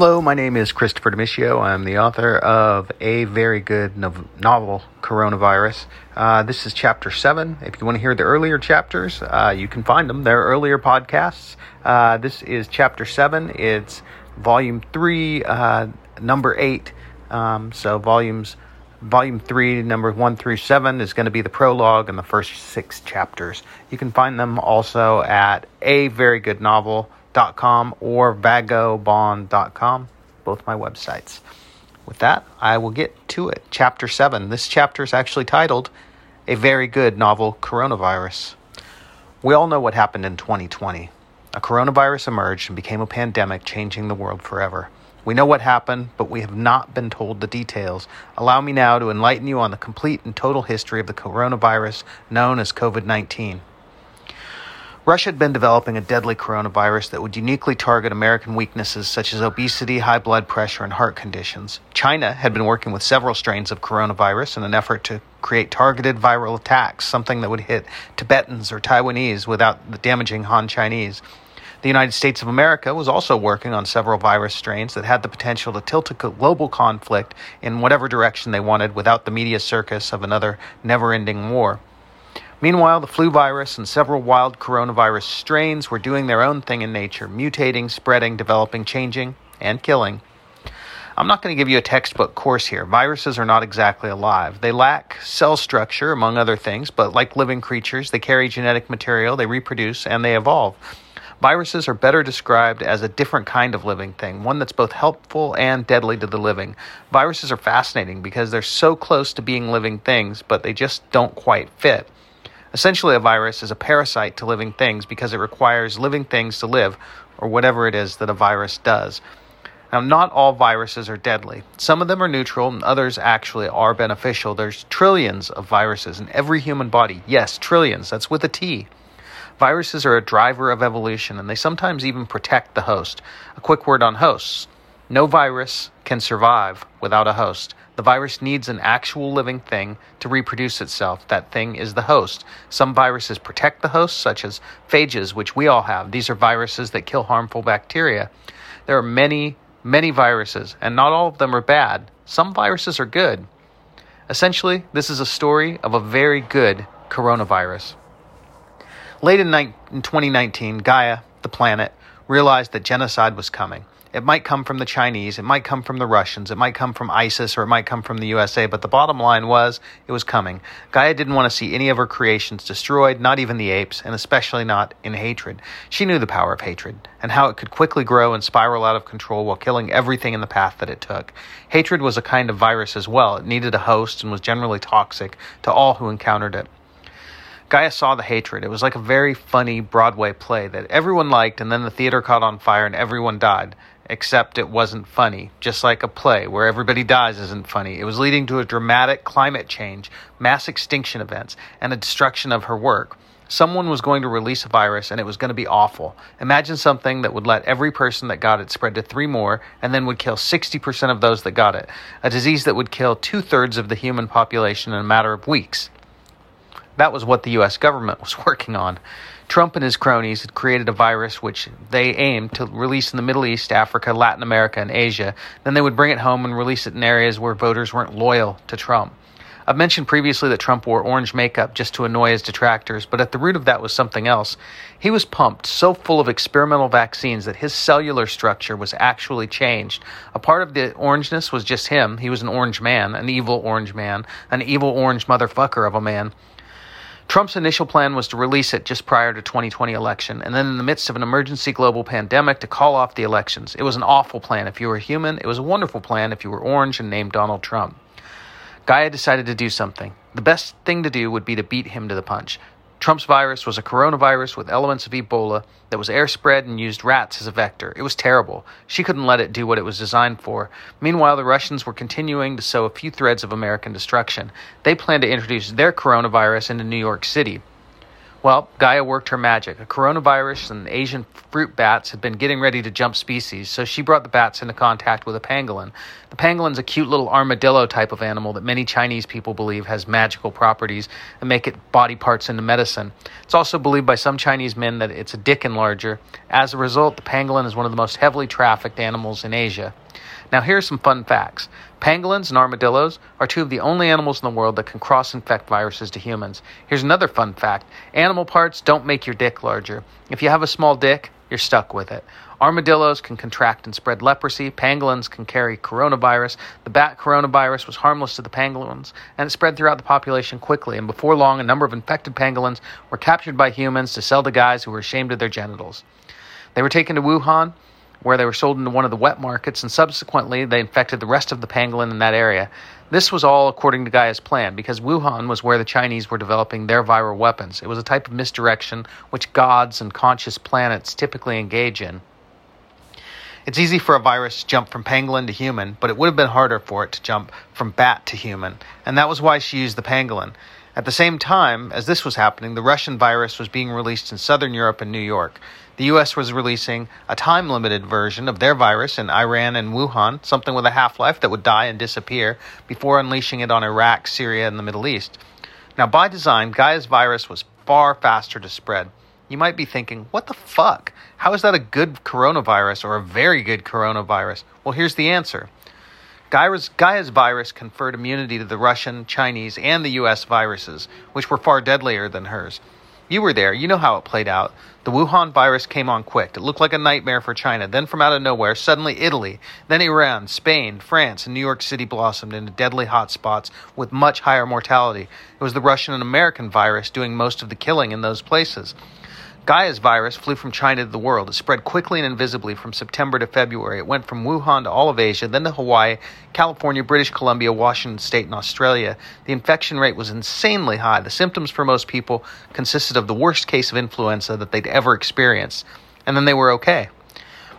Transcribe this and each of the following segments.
Hello, my name is Christopher Damitio. I'm the author of a very good novel, Coronavirus. Uh, this is chapter seven. If you want to hear the earlier chapters, uh, you can find them. They're earlier podcasts. Uh, this is chapter seven. It's volume three, uh, number eight. Um, so volumes, volume three, number one through seven is going to be the prologue and the first six chapters. You can find them also at a very good novel com or vagobond.com, both my websites. With that, I will get to it. Chapter 7. This chapter is actually titled A Very Good Novel Coronavirus. We all know what happened in 2020. A coronavirus emerged and became a pandemic, changing the world forever. We know what happened, but we have not been told the details. Allow me now to enlighten you on the complete and total history of the coronavirus known as COVID 19. Russia had been developing a deadly coronavirus that would uniquely target American weaknesses such as obesity, high blood pressure, and heart conditions. China had been working with several strains of coronavirus in an effort to create targeted viral attacks, something that would hit Tibetans or Taiwanese without damaging Han Chinese. The United States of America was also working on several virus strains that had the potential to tilt a global conflict in whatever direction they wanted without the media circus of another never ending war. Meanwhile, the flu virus and several wild coronavirus strains were doing their own thing in nature, mutating, spreading, developing, changing, and killing. I'm not going to give you a textbook course here. Viruses are not exactly alive. They lack cell structure, among other things, but like living creatures, they carry genetic material, they reproduce, and they evolve. Viruses are better described as a different kind of living thing, one that's both helpful and deadly to the living. Viruses are fascinating because they're so close to being living things, but they just don't quite fit. Essentially, a virus is a parasite to living things because it requires living things to live, or whatever it is that a virus does. Now, not all viruses are deadly. Some of them are neutral, and others actually are beneficial. There's trillions of viruses in every human body. Yes, trillions. That's with a T. Viruses are a driver of evolution, and they sometimes even protect the host. A quick word on hosts. No virus can survive without a host. The virus needs an actual living thing to reproduce itself. That thing is the host. Some viruses protect the host, such as phages, which we all have. These are viruses that kill harmful bacteria. There are many, many viruses, and not all of them are bad. Some viruses are good. Essentially, this is a story of a very good coronavirus. Late in, in 2019, Gaia, the planet, realized that genocide was coming. It might come from the Chinese, it might come from the Russians, it might come from ISIS, or it might come from the USA, but the bottom line was it was coming. Gaia didn't want to see any of her creations destroyed, not even the apes, and especially not in hatred. She knew the power of hatred, and how it could quickly grow and spiral out of control while killing everything in the path that it took. Hatred was a kind of virus as well. It needed a host and was generally toxic to all who encountered it. Gaia saw the hatred. It was like a very funny Broadway play that everyone liked, and then the theater caught on fire and everyone died except it wasn't funny, just like a play where everybody dies isn't funny. It was leading to a dramatic climate change, mass extinction events, and a destruction of her work. Someone was going to release a virus and it was going to be awful. Imagine something that would let every person that got it spread to three more and then would kill 60% of those that got it. A disease that would kill two thirds of the human population in a matter of weeks. That was what the US government was working on. Trump and his cronies had created a virus which they aimed to release in the Middle East, Africa, Latin America, and Asia. Then they would bring it home and release it in areas where voters weren't loyal to Trump. I've mentioned previously that Trump wore orange makeup just to annoy his detractors, but at the root of that was something else. He was pumped so full of experimental vaccines that his cellular structure was actually changed. A part of the orangeness was just him. He was an orange man, an evil orange man, an evil orange motherfucker of a man. Trump's initial plan was to release it just prior to 2020 election, and then in the midst of an emergency global pandemic to call off the elections. It was an awful plan if you were human. It was a wonderful plan if you were orange and named Donald Trump. Gaia decided to do something. The best thing to do would be to beat him to the punch. Trump's virus was a coronavirus with elements of Ebola that was air spread and used rats as a vector. It was terrible. She couldn't let it do what it was designed for. Meanwhile, the Russians were continuing to sow a few threads of American destruction. They planned to introduce their coronavirus into New York City. Well, Gaia worked her magic. A coronavirus and Asian fruit bats had been getting ready to jump species, so she brought the bats into contact with a pangolin. The pangolin's a cute little armadillo type of animal that many Chinese people believe has magical properties and make it body parts into medicine. It's also believed by some Chinese men that it's a dick enlarger. As a result, the pangolin is one of the most heavily trafficked animals in Asia. Now, here are some fun facts. Pangolins and armadillos are two of the only animals in the world that can cross infect viruses to humans. Here's another fun fact animal parts don't make your dick larger. If you have a small dick, you're stuck with it. Armadillos can contract and spread leprosy. Pangolins can carry coronavirus. The bat coronavirus was harmless to the pangolins, and it spread throughout the population quickly. And before long, a number of infected pangolins were captured by humans to sell to guys who were ashamed of their genitals. They were taken to Wuhan, where they were sold into one of the wet markets, and subsequently they infected the rest of the pangolin in that area. This was all according to Gaia's plan, because Wuhan was where the Chinese were developing their viral weapons. It was a type of misdirection which gods and conscious planets typically engage in. It's easy for a virus to jump from pangolin to human, but it would have been harder for it to jump from bat to human, and that was why she used the pangolin. At the same time as this was happening, the Russian virus was being released in southern Europe and New York. The US was releasing a time limited version of their virus in Iran and Wuhan, something with a half life that would die and disappear, before unleashing it on Iraq, Syria, and the Middle East. Now, by design, Gaia's virus was far faster to spread. You might be thinking, what the fuck? How is that a good coronavirus or a very good coronavirus? Well, here's the answer. Gaia's, Gaia's virus conferred immunity to the Russian, Chinese, and the US viruses, which were far deadlier than hers. You were there, you know how it played out. The Wuhan virus came on quick. It looked like a nightmare for China. Then, from out of nowhere, suddenly Italy, then Iran, Spain, France, and New York City blossomed into deadly hotspots with much higher mortality. It was the Russian and American virus doing most of the killing in those places. Gaia's virus flew from China to the world. It spread quickly and invisibly from September to February. It went from Wuhan to all of Asia, then to Hawaii, California, British Columbia, Washington State, and Australia. The infection rate was insanely high. The symptoms for most people consisted of the worst case of influenza that they'd ever experienced, and then they were okay.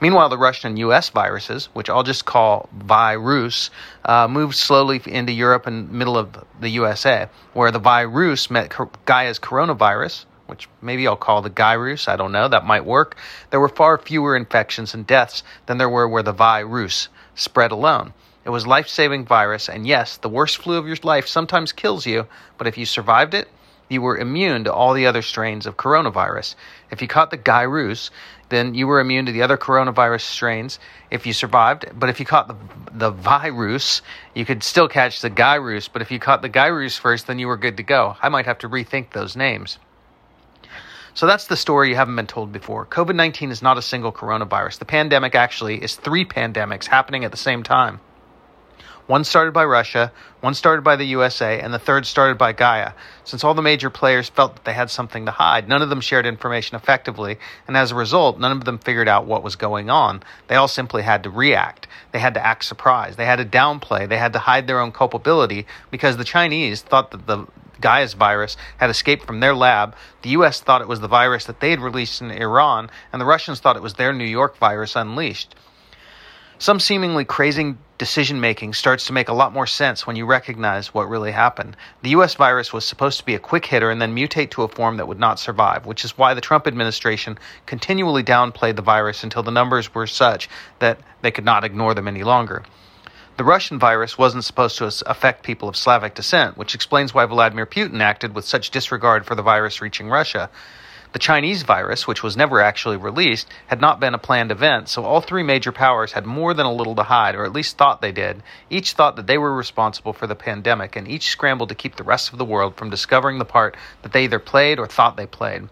Meanwhile, the Russian and U.S. viruses, which I'll just call virus, uh, moved slowly into Europe and middle of the USA, where the virus met Gaia's coronavirus, which maybe I'll call the virus. I don't know. That might work. There were far fewer infections and deaths than there were where the virus spread alone. It was life-saving virus, and yes, the worst flu of your life sometimes kills you, but if you survived it, you were immune to all the other strains of coronavirus. If you caught the virus, then you were immune to the other coronavirus strains if you survived. But if you caught the the virus, you could still catch the virus. But if you caught the virus first, then you were good to go. I might have to rethink those names. So that's the story you haven't been told before. COVID 19 is not a single coronavirus. The pandemic actually is three pandemics happening at the same time. One started by Russia, one started by the USA, and the third started by Gaia. Since all the major players felt that they had something to hide, none of them shared information effectively, and as a result, none of them figured out what was going on. They all simply had to react. They had to act surprised. They had to downplay. They had to hide their own culpability because the Chinese thought that the Gaia's virus had escaped from their lab. The US thought it was the virus that they had released in Iran, and the Russians thought it was their New York virus unleashed. Some seemingly crazy decision making starts to make a lot more sense when you recognize what really happened. The US virus was supposed to be a quick hitter and then mutate to a form that would not survive, which is why the Trump administration continually downplayed the virus until the numbers were such that they could not ignore them any longer. The Russian virus wasn't supposed to affect people of Slavic descent, which explains why Vladimir Putin acted with such disregard for the virus reaching Russia. The Chinese virus, which was never actually released, had not been a planned event, so all three major powers had more than a little to hide, or at least thought they did. Each thought that they were responsible for the pandemic, and each scrambled to keep the rest of the world from discovering the part that they either played or thought they played.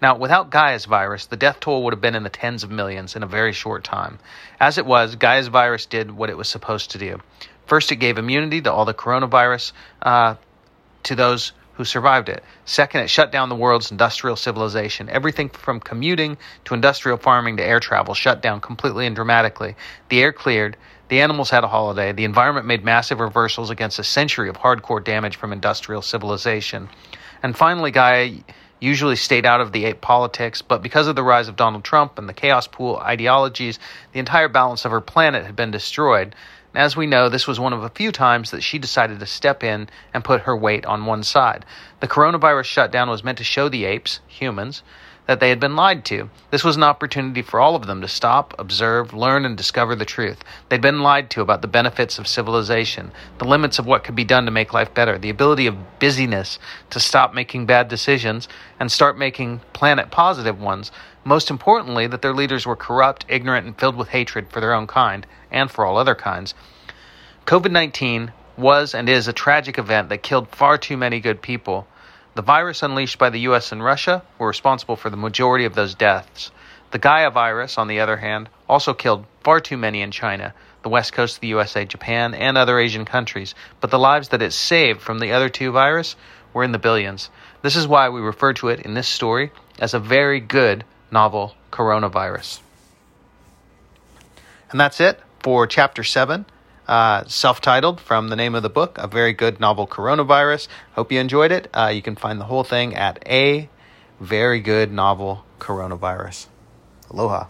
Now, without Gaia's virus, the death toll would have been in the tens of millions in a very short time. As it was, Gaia's virus did what it was supposed to do. First, it gave immunity to all the coronavirus uh, to those who survived it. Second, it shut down the world's industrial civilization. Everything from commuting to industrial farming to air travel shut down completely and dramatically. The air cleared. The animals had a holiday. The environment made massive reversals against a century of hardcore damage from industrial civilization. And finally, Gaia usually stayed out of the politics, but because of the rise of Donald Trump and the chaos pool ideologies, the entire balance of her planet had been destroyed. As we know, this was one of a few times that she decided to step in and put her weight on one side. The coronavirus shutdown was meant to show the apes, humans, that they had been lied to. This was an opportunity for all of them to stop, observe, learn, and discover the truth. They'd been lied to about the benefits of civilization, the limits of what could be done to make life better, the ability of busyness to stop making bad decisions and start making planet positive ones. Most importantly, that their leaders were corrupt, ignorant, and filled with hatred for their own kind and for all other kinds. COVID 19 was and is a tragic event that killed far too many good people. The virus unleashed by the US and Russia were responsible for the majority of those deaths. The Gaia virus, on the other hand, also killed far too many in China, the west coast of the USA, Japan, and other Asian countries, but the lives that it saved from the other two viruses were in the billions. This is why we refer to it in this story as a very good novel coronavirus. And that's it for chapter 7 uh, self titled from the name of the book, a very good novel, Coronavirus. Hope you enjoyed it. Uh, you can find the whole thing at a very good novel, Coronavirus. Aloha.